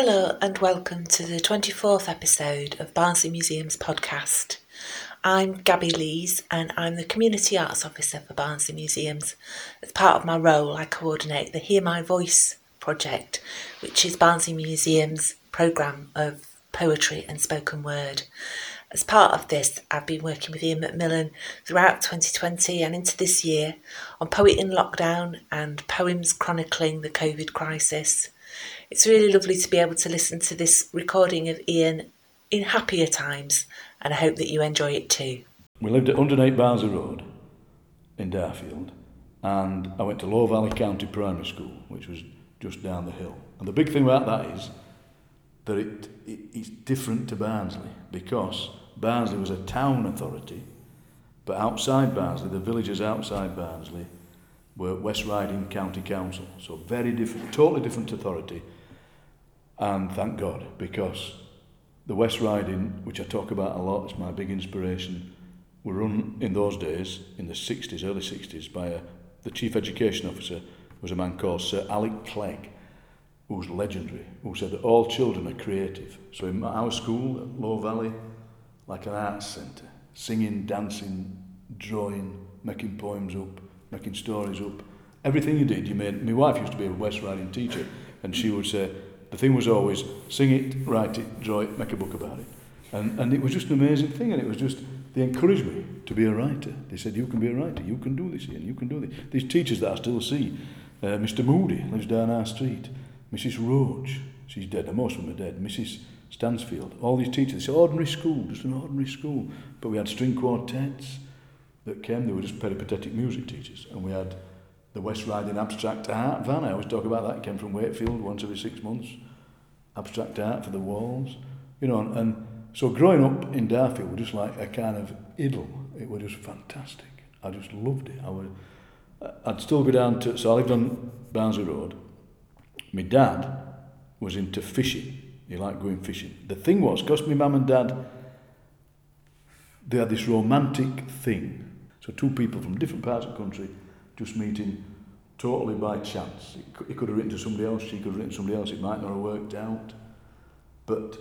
Hello and welcome to the 24th episode of Barnsley Museums podcast. I'm Gabby Lees and I'm the Community Arts Officer for Barnsley Museums. As part of my role, I coordinate the Hear My Voice project, which is Barnsley Museums' programme of poetry and spoken word. As part of this, I've been working with Ian McMillan throughout 2020 and into this year on Poet in Lockdown and poems chronicling the COVID crisis. It's really lovely to be able to listen to this recording of Ian in happier times, and I hope that you enjoy it too. We lived at 108 Barnsley Road in Darfield, and I went to Low Valley County Primary School, which was just down the hill. And the big thing about that is that it, it, it's different to Barnsley because Barnsley was a town authority, but outside Barnsley, the villages outside Barnsley were West Riding County Council. So very different, totally different authority. And thank God, because the West Riding, which I talk about a lot, is my big inspiration, were run in those days, in the 60s, early 60s, by a, the chief education officer was a man called Sir Alec Clegg, who was legendary, who said that all children are creative. So in our school at Low Valley, like an arts centre, singing, dancing, drawing, making poems up, making stories up. Everything you did, you made. My wife used to be a West Riding teacher, and she would say, the thing was always sing it, write it, draw it, make a book about it. And, and it was just an amazing thing, and it was just, they encouraged me to be a writer. They said, you can be a writer, you can do this, Ian, you can do this. These teachers that I still see, uh, Mr. Moody lives down our street, Mrs. Roach, she's dead, and most of them are dead, Mrs. Stansfield, all these teachers, it's ordinary school, just an ordinary school. But we had string quartets that came, they were just peripatetic music teachers, and we had the West Riding Abstract Art van. I always talk about that. It came from Wakefield once every six months. Abstract art for the walls. You know, and, and so growing up in Darfield was just like a kind of idyll. It was just fantastic. I just loved it. I would, I'd still go down to, so I lived on Barnsley Road. My dad was into fishing. He liked going fishing. The thing was, because my mum and dad, they had this romantic thing. So two people from different parts of the country just meeting totally by chance. He could have written to somebody else, she could have written to somebody else, it might not have worked out. But,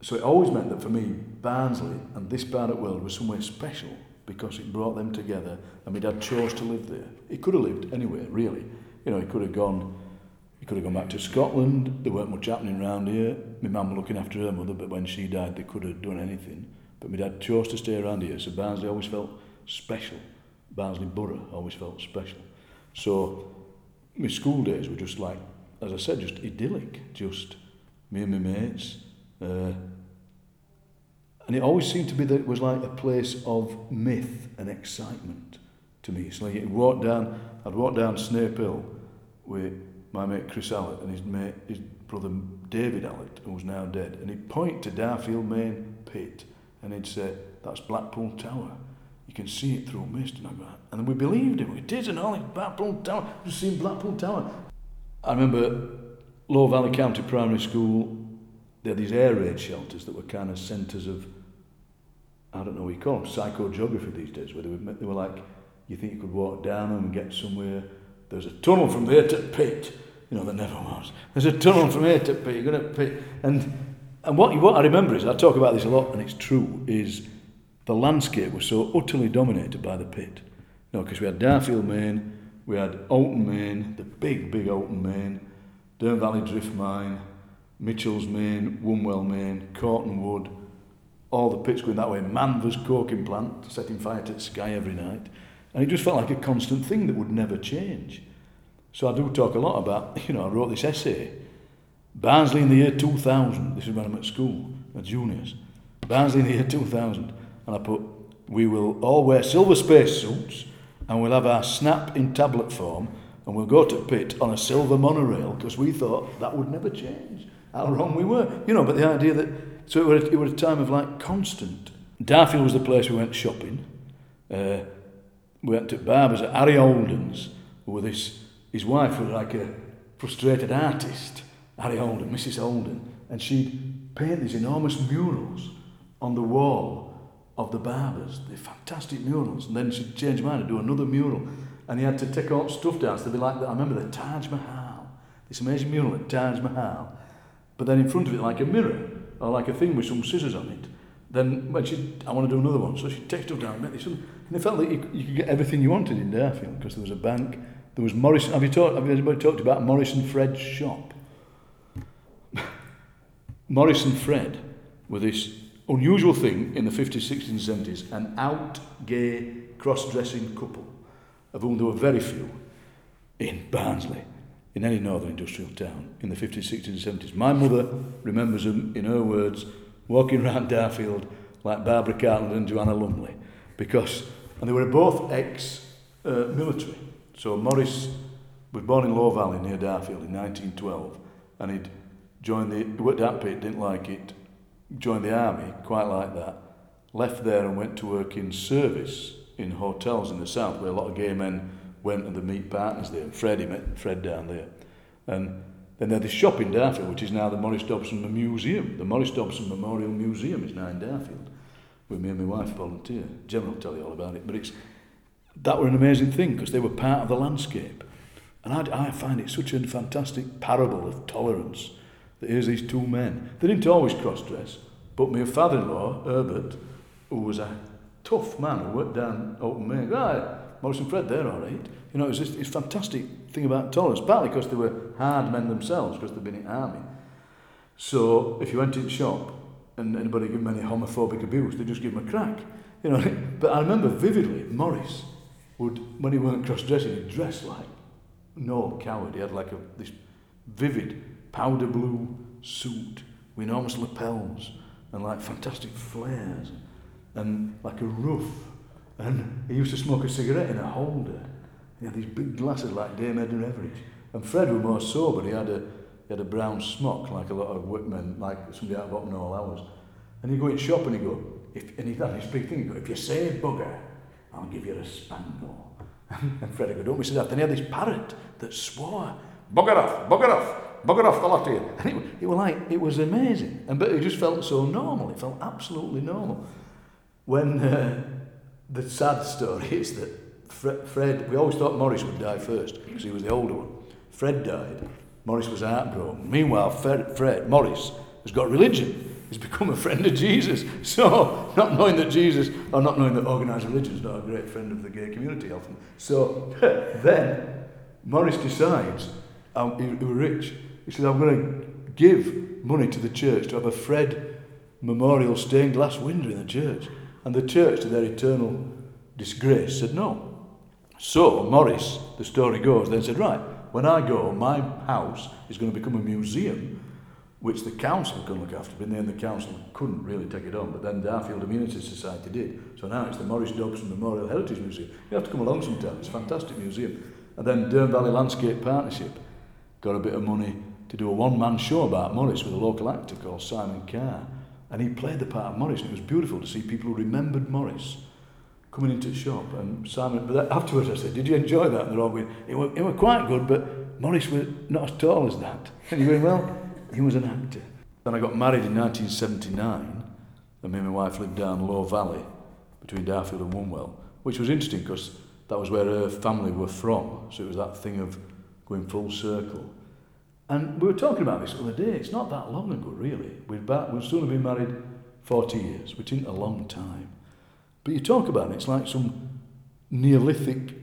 so it always meant that for me, Barnsley and this part of the world was somewhere special because it brought them together and my dad chose to live there. He could have lived anywhere, really. You know, he could have gone, he could have gone back to Scotland, there weren't much happening around here. My mum looking after her mother, but when she died, they could have done anything. But my dad chose to stay around here, so Barnsley always felt special. Barnsley Borough always felt special. So my school days were just like, as I said, just idyllic, just me and my mates. Uh, and it always seemed to be that it was like a place of myth and excitement to me. So like I'd walk down, I'd walk down Snape Hill with my mate Chris Allett and his mate, his brother David Allett, was now dead, and he'd point to Darfield Main Pit and he'd say, that's Blackpool Tower. You can see it through mist. And, I go, and we believed him. We did, and all Blackpool Tower. We've seen Blackpool Tower. I remember Low Valley County Primary School, they had these air raid shelters that were kind of centres of, I don't know what you call them, psychogeography these days, where they were, they were like, you think you could walk down and get somewhere. There's a tunnel from there to pit. You know, there never was. There's a tunnel from here to pit. You're going to pit. And, and what, what I remember is, I talk about this a lot, and it's true, is the landscape was so utterly dominated by the pit. Know, because we had Darfield Main, we had Houghton Main, the big, big Houghton Main, Dearne Valley Drift Mine, Mitchell's Main, Wombwell Main, Cortonwood, all the pits going that way, Manvers coking plant, setting fire to the sky every night. And it just felt like a constant thing that would never change. So I do talk a lot about, you know, I wrote this essay, Barnsley in the year 2000, this is when I'm at school, at juniors, Barnsley in the year 2000, and I put, we will all wear silver space suits and we'll have our snap in tablet form and we'll go to pit on a silver monorail because we thought that would never change. How wrong we were. You know, but the idea that, so it was, it was a time of like constant. Darfield was the place we went shopping. Uh, we went to barbers at Harry Holden's, with his, his wife was like a frustrated artist, Harry Holden, Mrs. Holden, and she'd paint these enormous murals on the wall of the barbers, the fantastic murals. And then she changed her mind and do another mural. And he had to take all stuff down. So they'd be like that. I remember the Taj Mahal, this amazing mural at Taj Mahal. but then in front of it like a mirror or like a thing with some scissors on it. Then when she, I want to do another one, so she takes stuff down and met this one. And it felt like you, you could get everything you wanted in Darfield because there was a bank, there was Morrison. Have you talked? Have anybody talked about Maurice and Fred's shop? Maurice and Fred were this unusual thing in the 50s, 60s, and 70s, an out gay cross-dressing couple, of whom there were very few in Barnsley, in any northern industrial town, in the 50s, 60s, and 70s. My mother remembers them, in her words, walking around Darfield like Barbara Cartland and Joanna Lumley, because, and they were both ex-military. Uh, so Maurice was born in Low Valley near Darfield in 1912, and he'd joined the, he worked at Pit, didn't like it, joined the army, quite like that, left there and went to work in service in hotels in the south where a lot of gay men went and the meet partners there. Fred, he met Fred down there. And then they had this shop in Darfield, which is now the Maurice Dobson Museum. The Maurice Dobson Memorial Museum is now in Darfield, where me and my wife volunteer. Jem will tell you all about it. But it's that were an amazing thing because they were part of the landscape. And I, I find it such a fantastic parable of tolerance here's these two men. They didn't always cross-dress, but my father-in-law, Herbert, who was a tough man who worked down Open Main, right, Maurice and Fred, they're all right. You know, it was this, this fantastic thing about tolerance, partly because they were hard men themselves, because they'd been in the army. So if you went in shop and anybody gave them any homophobic abuse, they'd just give them a crack. You know, but I remember vividly, Maurice would, when he weren't cross-dressing, he'd dress like Noël Coward. He had like a, this vivid powder blue suit with enormous lapels and like fantastic flares and like a roof. And he used to smoke a cigarette in a holder. He had these big glasses like Dame Edna Everage. And Fred was more sober. He had a, he had a brown smock like a lot of workmen, like somebody out of Open All Hours. And he'd go in shop and he'd go, if, and he'd have this big thing, he'd go, if you say bugger, I'll give you a spangle. and Fred would go, don't say that? Then he had this parrot that swore, bugger off, bugger off bugger off the lot of you. And it, it was like, it was amazing. And, but it just felt so normal. It felt absolutely normal. When uh, the sad story is that Fred, Fred, we always thought Maurice would die first because he was the older one. Fred died. Maurice was heartbroken. Meanwhile, Fred, Fred, Maurice has got religion. He's become a friend of Jesus. So, not knowing that Jesus, or not knowing that organised religion is not a great friend of the gay community often. So, then Maurice decides, um, he, he was rich, he said, I'm going to give money to the church to have a Fred memorial stained glass window in the church. And the church, to their eternal disgrace, said no. So Maurice, the story goes, then said, right, when I go, my house is going to become a museum, which the council can look after. But in the the council couldn't really take it on. But then Darfield Immunity Society did. So now it's the Maurice Dobson Memorial Heritage Museum. You have to come along sometime. It's a fantastic museum. And then Dearne Valley Landscape Partnership got a bit of money to do a one-man show about Maurice with a local actor called Simon Carr. And he played the part of Maurice, and it was beautiful to see people who remembered Maurice coming into the shop. And Simon, but afterwards I said, did you enjoy that? And they're all going, it were, were quite good, but Maurice was not as tall as that. And you're going, well, he was an actor. Then I got married in 1979, and me and my wife lived down Low Valley, between Darfield and Wombwell, which was interesting because that was where her family were from. So it was that thing of going full circle. And we were talking about this the other day. It's not that long ago, really. We've, back, we've soon have been married 40 years, which isn't a long time. But you talk about it, it's like some Neolithic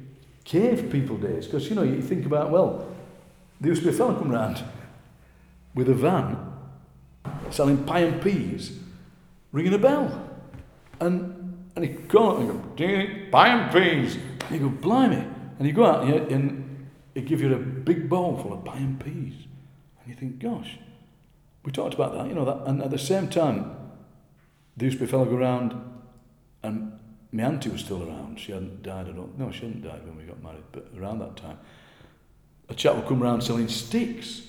cave people days. Because, you know, you think about, well, there used to be a fellow come round with a van selling pie and peas, ringing a bell. And, and he called and go, pie and peas. And you go, blimey. And you go out and, and he give you a big bowl full of pie and peas. And you think, gosh, we talked about that, you know, that, and at the same time, there used to be a fellow go around, and my auntie was still around. She hadn't died, I don't, no, she hadn't died when we got married, but around that time, a chap would come around selling sticks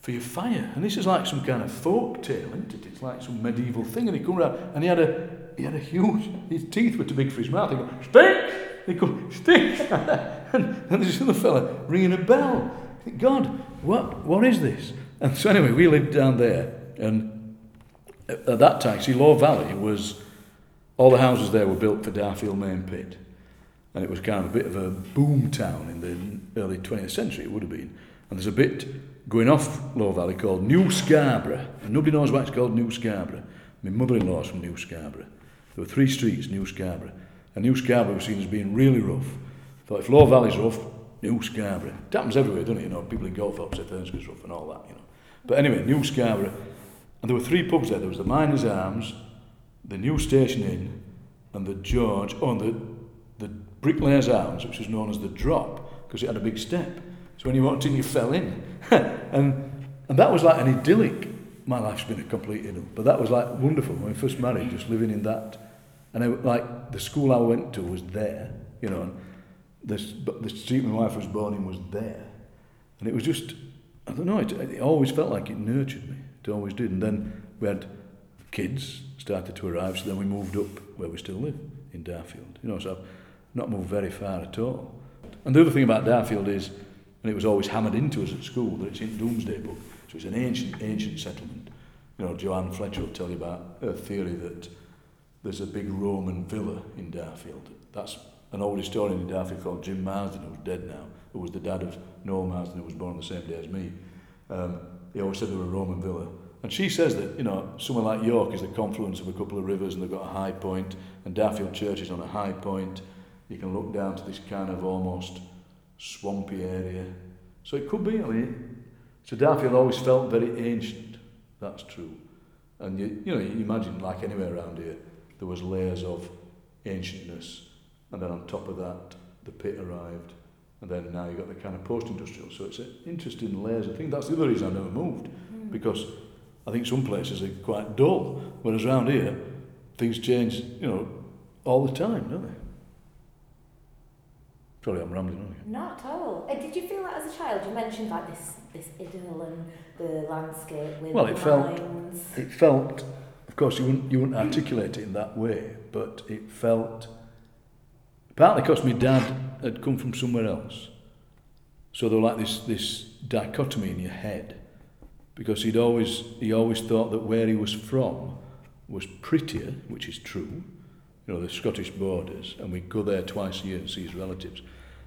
for your fire. And this is like some kind of folk tale, isn't it? It's like some medieval thing. And he come around, and he had a, he had a huge, his teeth were too big for his mouth. He go, sticks! He go, sticks! and, and there's another fella ringing a bell. God, what, what is this? And so anyway, we lived down there, and at that time, see, Low Valley was, all the houses there were built for Darfield Main Pit. And it was kind of a bit of a boom town in the early 20th century, it would have been. And there's a bit going off Low Valley called New Scarborough. And nobody knows why it's called New Scarborough. My mother-in-law's from New Scarborough. There were three streets, New Scarborough. And New Scarborough was seen as being really rough. Thought if Low Valley's rough, New Scarborough. It happens everywhere, doesn't it? You know, people in golf Goldthorpe say Thurnscoe's rough and all that, you know. But anyway, New Scarborough. And there were three pubs there. There was the Miners Arms, the New Station Inn, and the George, oh, and the, the Bricklayers Arms, which was known as the Drop, because it had a big step. So when you walked in, you fell in. and, and that was like an idyllic. My life's been a complete idyll, but that was like wonderful when we first married, just living in that. And I, like the school I went to was there, you know, and the, the street my wife was born in was there. And it was just, I don't know, it, it always felt like it nurtured me. It always did. And then we had kids started to arrive, so then we moved up where we still live, in Darfield. You know, so I've not moved very far at all. And the other thing about Darfield is, and it was always hammered into us at school, that it's in Domesday Book, so it's an ancient, ancient settlement. You know, Joanne Fletcher will tell you about her theory that there's a big Roman villa in Darfield. That's an old historian in Darfield called Jim Marsden, who's dead now, who was the dad of Noel Marsden, who was born the same day as me. Um, he always said there were a Roman villa. And she says that, you know, somewhere like York is the confluence of a couple of rivers and they've got a high point, and Darfield Church is on a high point. You can look down to this kind of almost swampy area. So it could be, I mean, so Darfield always felt very ancient. That's true. And you, you know, you imagine like anywhere around here, there was layers of ancientness, and then on top of that, the pit arrived, and then now you've got the kind of post-industrial. So it's an interesting layers. I think that's the other reason I never moved, mm. because I think some places are quite dull, whereas around here, things change, you know, all the time, don't they? Probably I'm rambling on you. Not at all. Uh, did you feel that as a child? You mentioned like this this idyll and the landscape with well, it felt it felt. Of course, you wouldn't you wouldn't articulate it in that way, but it felt partly because my dad had come from somewhere else, so there was like this this dichotomy in your head, because he'd always he always thought that where he was from was prettier, which is true, you know, the Scottish borders, and we'd go there twice a year and see his relatives.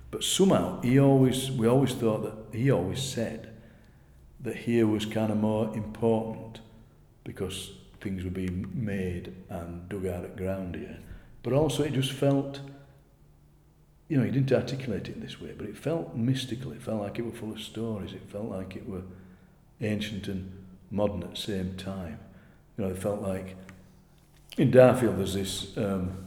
But somehow he always, we always thought that he always said that here was kind of more important because things were being made and dug out at ground here. But also it just felt, you know, he didn't articulate it in this way, but it felt mystical. It felt like it were full of stories. It felt like it were ancient and modern at the same time. You know, it felt like in Darfield there's this um,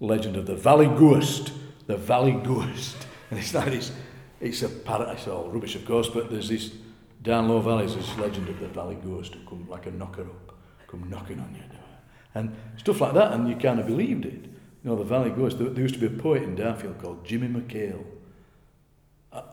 legend of the Valley Ghost, the Valley Ghost. And it's like this, it's a paradise, all rubbish of course, but there's this, down Low Valley, this legend of the Valley Ghost who come like a knocker up, come knocking on your door. And stuff like that, and you kind of believed it. You know, the Valley Ghost, there, there used to be a poet in Darfield called Jimmy McHale.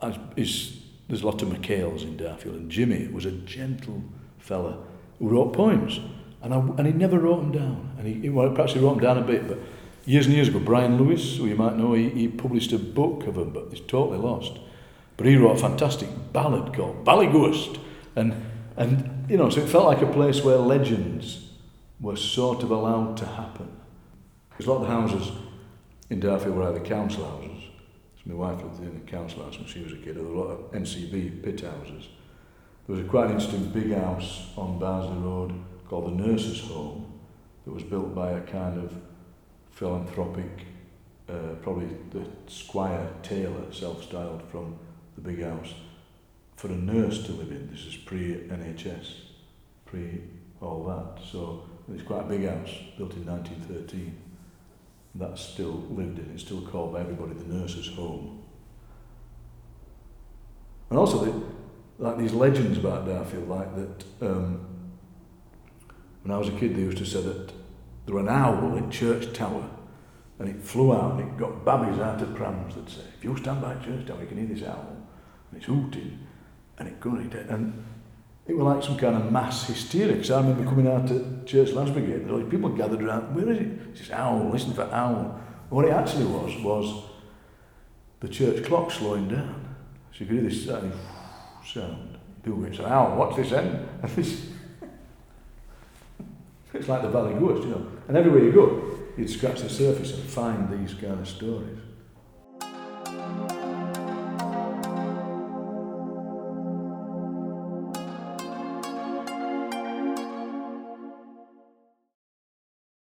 As, is, there's a lot of McHales in Darfield, and Jimmy was a gentle fella who wrote poems. And, I, and he never wrote them down. And he, well, perhaps he wrote them down a bit, but years and years ago, Brian Lewis, who you might know, he, he published a book of them, but it's totally lost. But he wrote a fantastic ballad called Valley Ghost. And, and, you know, so it felt like a place where legends were sort of allowed to happen. There's a lot of the houses in Darfield were either council houses. So my wife lived in a council house when she was a kid. There were a lot of NCB pit houses. There was a quite interesting big house on Barnsley Road called the Nurses' Home that was built by a kind of philanthropic, uh, probably the Squire Taylor, self-styled from the big house, for a nurse to live in. This is pre-NHS, pre all that. So it's quite a big house, built in 1913. That's still lived in. It's still called by everybody the nurse's home. And also, the, like these legends about Darfield, like that. Um, when I was a kid, they used to say that there were an owl in Church Tower and it flew out and it got babbies out of prams that say, if you stand by Church Tower, you can hear this owl. And it's hooting and it going and it was like some kind of mass hysteria because I remember coming out to Church all these people gathered around, where is it? It's this owl, listen for owl. what it actually was, was the church clock slowing down. So you could hear this sound. People went, owl, what's this end? And this it's like the Valley Ghost, you know. And everywhere you go, you'd scratch the surface and find these kind of stories.